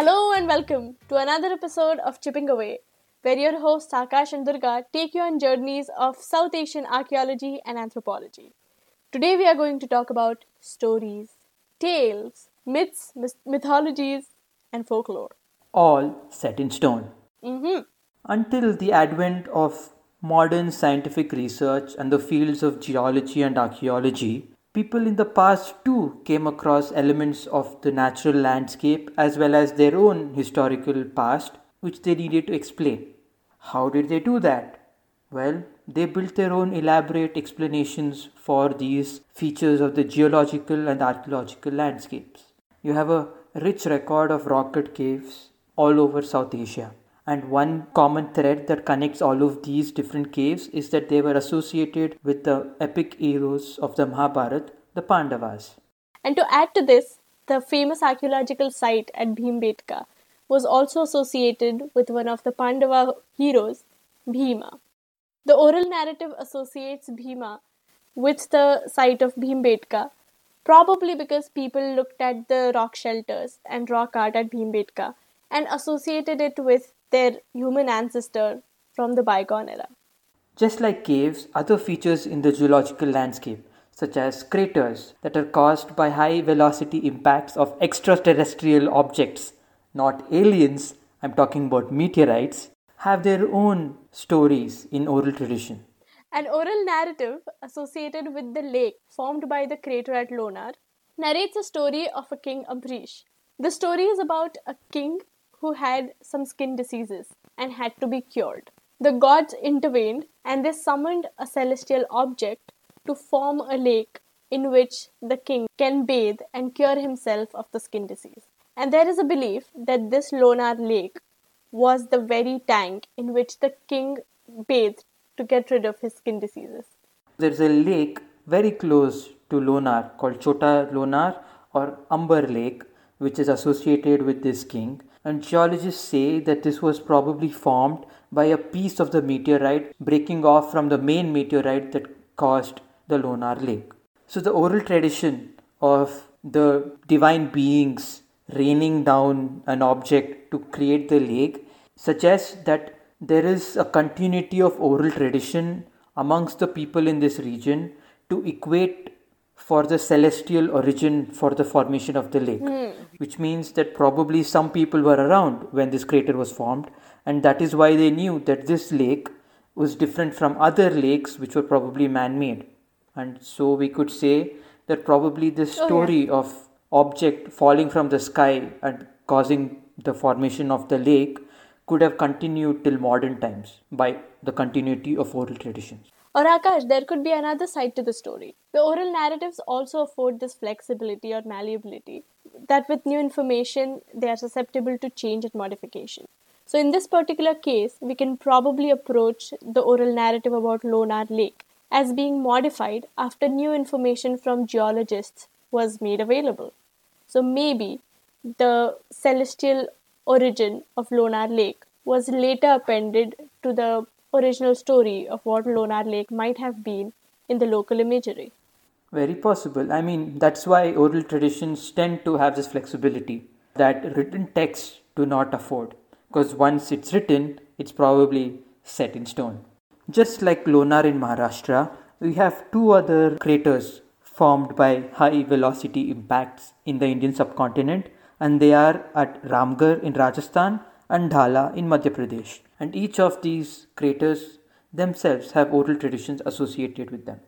Hello and welcome to another episode of Chipping Away, where your hosts Akash and Durga take you on journeys of South Asian archaeology and anthropology. Today we are going to talk about stories, tales, myths, mythologies, and folklore. All set in stone. Mm-hmm. Until the advent of modern scientific research and the fields of geology and archaeology, people in the past too came across elements of the natural landscape as well as their own historical past which they needed to explain. How did they do that? Well, they built their own elaborate explanations for these features of the geological and archaeological landscapes. You have a rich record of rock cut caves all over South Asia. And one common thread that connects all of these different caves is that they were associated with the epic heroes of the Mahabharata, the Pandavas. And to add to this, the famous archaeological site at Bhimbetka was also associated with one of the Pandava heroes, Bhima. The oral narrative associates Bhima with the site of Bhimbetka, probably because people looked at the rock shelters and rock art at Bhimbetka and associated it with their human ancestor from the bygone era. Just like caves, other features in the geological landscape, such as craters that are caused by high velocity impacts of extraterrestrial objects, not aliens, I'm talking about meteorites, have their own stories in oral tradition. An oral narrative associated with the lake formed by the crater at Lonar narrates a story of a king Ambarish. The story is about a king who had some skin diseases and had to be cured. The gods intervened and they summoned a celestial object to form a lake in which the king can bathe and cure himself of the skin disease. And there is a belief that this Lonar lake was the very tank in which the king bathed to get rid of his skin diseases. There's a lake very close to Lonar called Chota Lonar or Amber Lake, which is associated with this king and geologists say that this was probably formed by a piece of the meteorite breaking off from the main meteorite that caused the Lonar Lake. So, the oral tradition of the divine beings raining down an object to create the lake suggests that there is a continuity of oral tradition amongst the people in this region to equate for the celestial origin for the formation of the lake, mm. Which means that probably some people were around when this crater was formed, and that is why they knew that this lake was different from other lakes which were probably man made. And so we could say that probably this story oh, yeah. of object falling from the sky and causing the formation of the lake could have continued till modern times by the continuity of oral traditions. Or Akash, there could be another side to the story. The oral narratives also afford this flexibility or malleability that with new information they are susceptible to change and modification. So, in this particular case, we can probably approach the oral narrative about Lonar Lake as being modified after new information from geologists was made available. So, maybe the celestial origin of Lonar Lake was later appended to the original story of what Lonar Lake might have been in the local imagery. Very possible. I mean, that's why oral traditions tend to have this flexibility that written texts do not afford. Because once it's written, it's probably set in stone. Just like Lonar in Maharashtra, we have two other craters formed by high velocity impacts in the Indian subcontinent, and they are at Ramgarh in Rajasthan and Dhala in Madhya Pradesh and each of these craters themselves have oral traditions associated with them.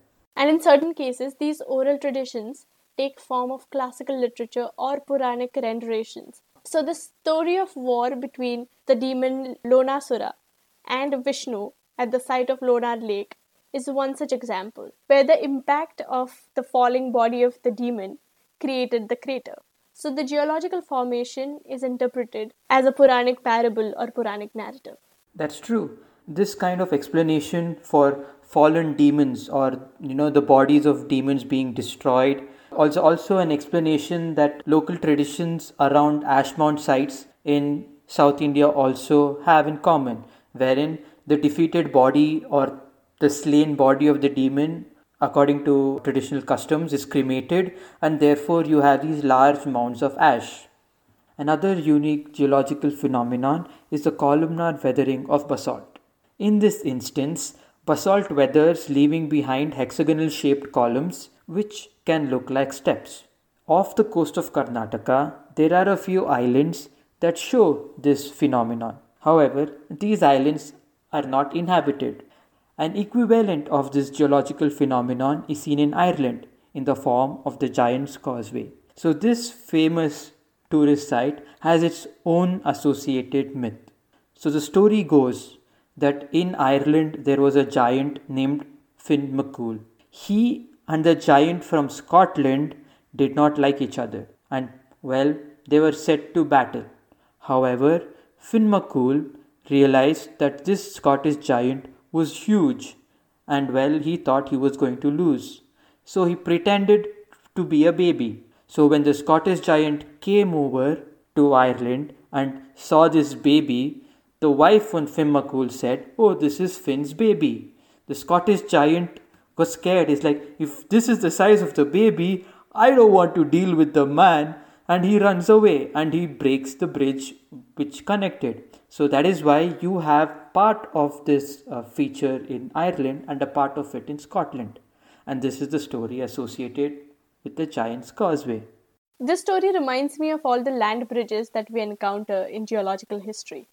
And in certain cases, these oral traditions take form of classical literature or Puranic renderations. So the story of war between the demon Lonasura and Vishnu at the site of Lonar Lake is one such example, where the impact of the falling body of the demon created the crater. So the geological formation is interpreted as a Puranic parable or Puranic narrative. That's true. This kind of explanation for fallen demons or you know the bodies of demons being destroyed also also an explanation that local traditions around ash mount sites in South India also have in common wherein the defeated body or the slain body of the demon according to traditional customs is cremated and therefore you have these large mounds of ash Another unique geological phenomenon is the columnar weathering of basalt. In this instance, basalt weathers leaving behind hexagonal shaped columns which can look like steps. Off the coast of Karnataka, there are a few islands that show this phenomenon. However, these islands are not inhabited. An equivalent of this geological phenomenon is seen in Ireland in the form of the Giant's Causeway. So, this famous tourist site has its own associated myth. So, the story goes that in Ireland there was a giant named Finn McCool. He and the giant from Scotland did not like each other, and well, they were set to battle. However, Finn McCool realized that this Scottish giant was huge, and well, he thought he was going to lose. So he pretended to be a baby. So when the Scottish giant came over to Ireland and saw this baby, the wife of Finn McCool said, Oh, this is Finn's baby. The Scottish giant was scared. He's like, If this is the size of the baby, I don't want to deal with the man. And he runs away and he breaks the bridge which connected. So that is why you have part of this uh, feature in Ireland and a part of it in Scotland. And this is the story associated with the Giant's Causeway. This story reminds me of all the land bridges that we encounter in geological history.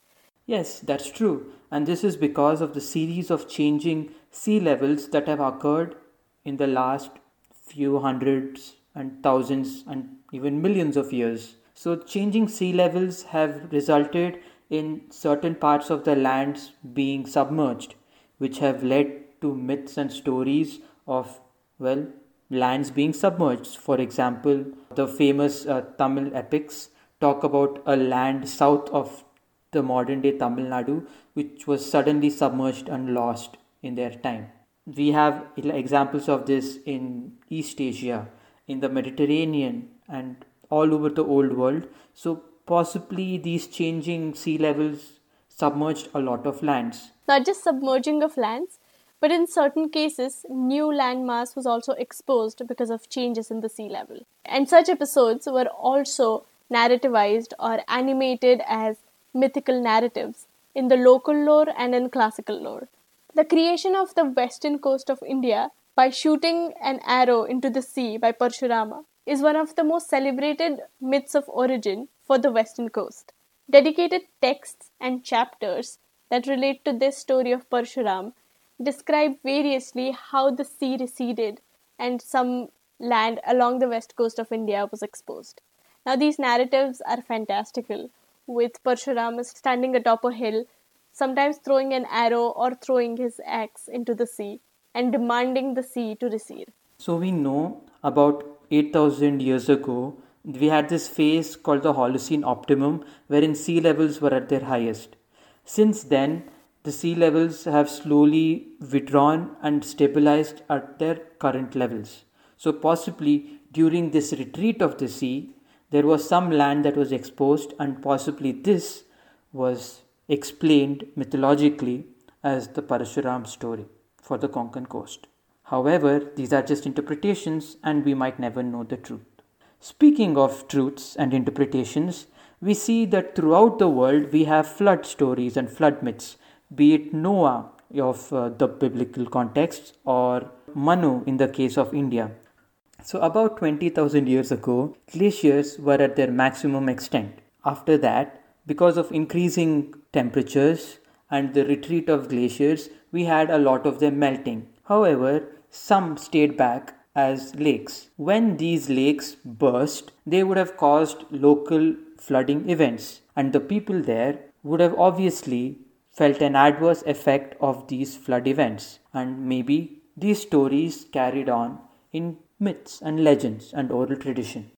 Yes, that's true. And this is because of the series of changing sea levels that have occurred in the last few hundreds and thousands and even millions of years. So, changing sea levels have resulted in certain parts of the lands being submerged, which have led to myths and stories of, well, lands being submerged. For example, the famous uh, Tamil epics talk about a land south of the modern day Tamil Nadu, which was suddenly submerged and lost in their time. We have examples of this in East Asia, in the Mediterranean, and all over the old world. So, possibly these changing sea levels submerged a lot of lands. Not just submerging of lands, but in certain cases, new landmass was also exposed because of changes in the sea level. And such episodes were also narrativized or animated as mythical narratives in the local lore and in classical lore. The creation of the western coast of India by shooting an arrow into the sea by Parshurama is one of the most celebrated myths of origin for the western coast. Dedicated texts and chapters that relate to this story of Parshuram describe variously how the sea receded and some land along the west coast of India was exposed. Now, these narratives are fantastical, with Parshuram standing atop a hill, sometimes throwing an arrow or throwing his axe into the sea and demanding the sea to recede. So, we know about 8000 years ago, we had this phase called the Holocene optimum, wherein sea levels were at their highest. Since then, the sea levels have slowly withdrawn and stabilized at their current levels. So, possibly during this retreat of the sea, there was some land that was exposed, and possibly this was explained mythologically as the Parashuram story for the Konkan coast. However, these are just interpretations, and we might never know the truth. Speaking of truths and interpretations, we see that throughout the world we have flood stories and flood myths be it Noah of uh, the biblical context or Manu in the case of India. So, about 20,000 years ago, glaciers were at their maximum extent. After that, because of increasing temperatures and the retreat of glaciers, we had a lot of them melting. However, some stayed back as lakes. When these lakes burst, they would have caused local flooding events, and the people there would have obviously felt an adverse effect of these flood events, and maybe these stories carried on in myths and legends and oral tradition.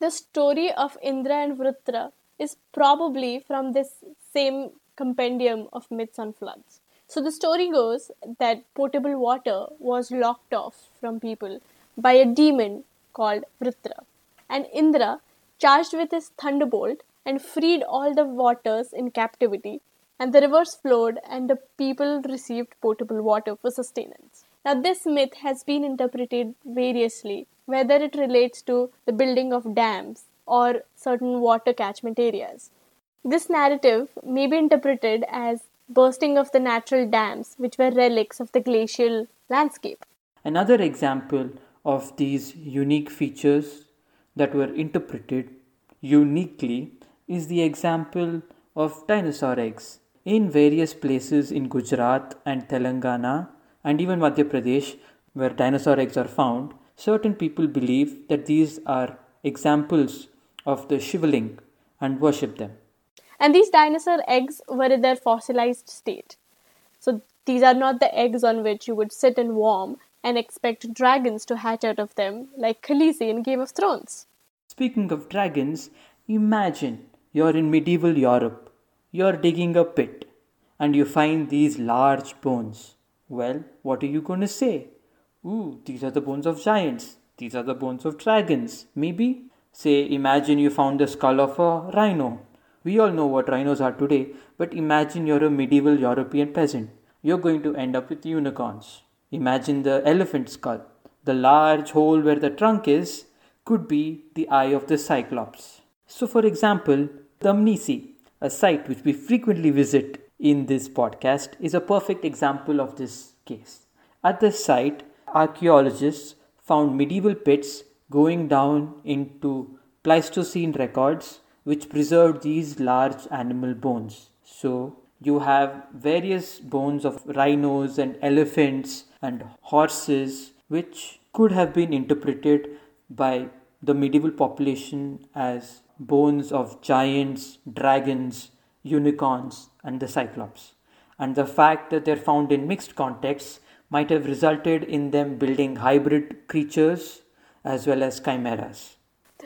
The story of Indra and Vritra is probably from this same compendium of myths on floods. So the story goes that potable water was locked off from people by a demon called Vritra. And Indra, charged with his thunderbolt, and freed all the waters in captivity and the rivers flowed and the people received potable water for sustenance. Now, this myth has been interpreted variously, whether it relates to the building of dams or certain water catchment areas. This narrative may be interpreted as bursting of the natural dams, which were relics of the glacial landscape. Another example of these unique features that were interpreted uniquely is the example of dinosaur eggs. In various places in Gujarat and Telangana and even Madhya Pradesh, where dinosaur eggs are found, certain people believe that these are examples of the Shivaling and worship them. And these dinosaur eggs were in their fossilized state. So these are not the eggs on which you would sit and warm and expect dragons to hatch out of them like Khaleesi in Game of Thrones. Speaking of dragons, imagine you're in medieval Europe. You're digging a pit and you find these large bones. Well, what are you going to say? Ooh, these are the bones of giants. These are the bones of dragons. Maybe? Say, imagine you found the skull of a rhino. We all know what rhinos are today, but imagine you're a medieval European peasant. You're going to end up with unicorns. Imagine the elephant skull. The large hole where the trunk is could be the eye of the Cyclops. So, for example, Dmanisi, a site which we frequently visit in this podcast, is a perfect example of this case. At this site, archaeologists found medieval pits going down into Pleistocene records which preserved these large animal bones. So, you have various bones of rhinos and elephants and horses which could have been interpreted by the medieval population as bones of giants, dragons, unicorns, and the cyclops. And the fact that they're found in mixed contexts might have resulted in them building hybrid creatures as well as chimeras.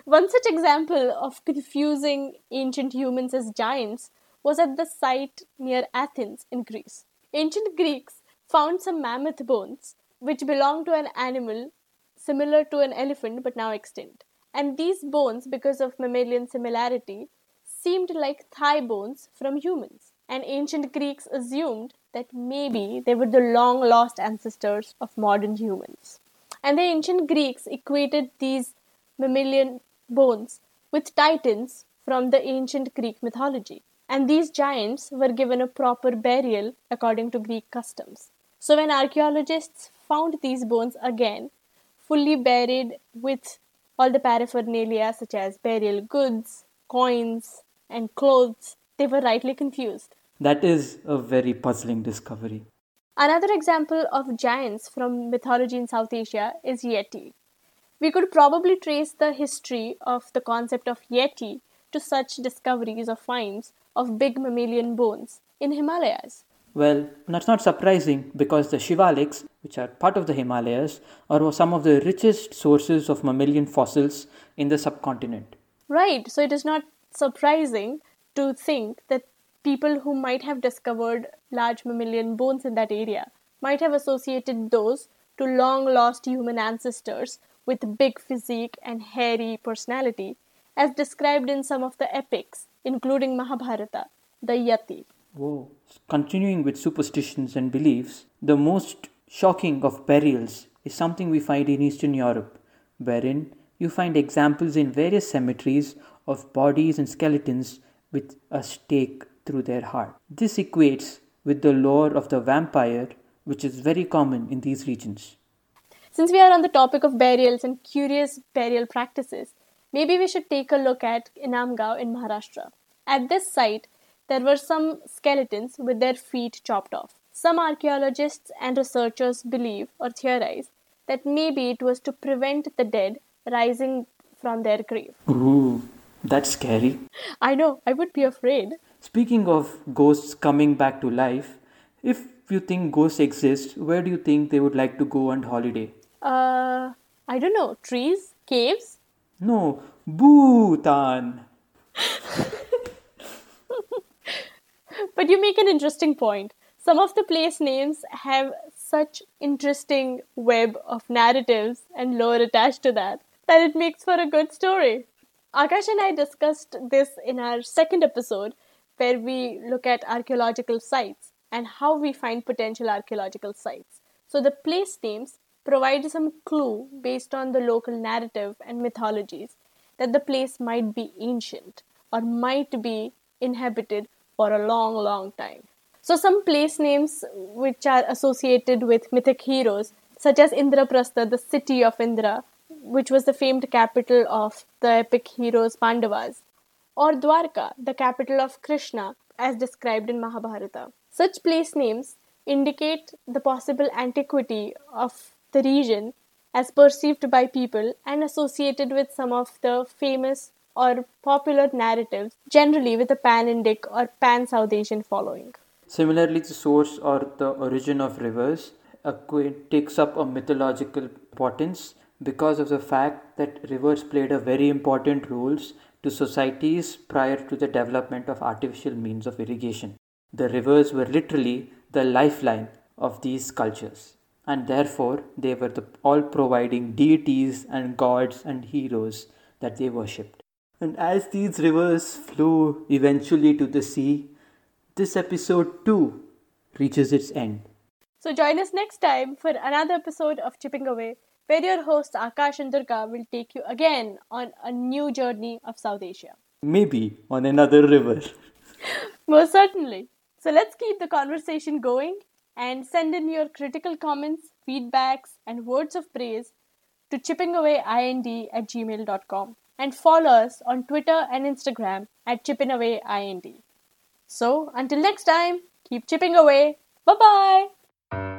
One such example of confusing ancient humans as giants was at the site near Athens in Greece. Ancient Greeks found some mammoth bones which belonged to an animal similar to an elephant but now extinct. And these bones, because of mammalian similarity, seemed like thigh bones from humans. And ancient Greeks assumed that maybe they were the long lost ancestors of modern humans. And the ancient Greeks equated these mammalian bones with titans from the ancient Greek mythology. And these giants were given a proper burial according to Greek customs. So when archaeologists found these bones again, fully buried with all the paraphernalia such as burial goods, coins, and clothes, they were rightly confused. That is a very puzzling discovery. Another example of giants from mythology in South Asia is Yeti. We could probably trace the history of the concept of Yeti to such discoveries or finds of big mammalian bones in Himalayas. Well, that's not surprising because the Shivaliks, which are part of the Himalayas, are some of the richest sources of mammalian fossils in the subcontinent. Right, so it is not surprising to think that people who might have discovered large mammalian bones in that area might have associated those to long lost human ancestors with big physique and hairy personality, as described in some of the epics, including Mahabharata, the Yati. Whoa. Continuing with superstitions and beliefs, the most shocking of burials is something we find in Eastern Europe, wherein you find examples in various cemeteries of bodies and skeletons with a stake through their heart. This equates with the lore of the vampire, which is very common in these regions. Since we are on the topic of burials and curious burial practices, maybe we should take a look at Inamgaon in Maharashtra. At this site, there were some skeletons with their feet chopped off. Some archaeologists and researchers believe or theorize that maybe it was to prevent the dead rising from their grave. Ooh, that's scary. I know, I would be afraid. Speaking of ghosts coming back to life, if you think ghosts exist, where do you think they would like to go on holiday? Uh, I don't know. Trees? Caves? No, Bhutan. but you make an interesting point. Some of the place names have such interesting web of narratives and lore attached to that that it makes for a good story. Akash and I discussed this in our second episode where we look at archaeological sites and how we find potential archaeological sites. So the place names provide some clue based on the local narrative and mythologies. that the place might be ancient or might be inhabited for a long, long time. So, some place names which are associated with mythic heroes, such as Indraprastha, the city of Indra, which was the famed capital of the epic heroes Pandavas, or Dwarka, the capital of Krishna, as described in Mahabharata. Such place names indicate the possible antiquity of the region as perceived by people and associated with some of the famous or popular narratives, generally with a pan Indic or pan South Asian following. Similarly, the source or the origin of rivers takes up a mythological importance because of the fact that rivers played a very important roles to societies prior to the development of artificial means of irrigation. The rivers were literally the lifeline of these cultures and therefore they were the, all providing deities and gods and heroes that they worshipped. And as these rivers flow eventually to the sea, this episode too reaches its end. So join us next time for another episode of Chipping Away, where your hosts Akash and Durga will take you again on a new journey of South Asia. Maybe on another river. Most certainly. So let's keep the conversation going and send in your critical comments, feedbacks, and words of praise to chippingawayind at gmail.com and follow us on Twitter and Instagram at chippingawayind. So until next time, keep chipping away. Bye bye.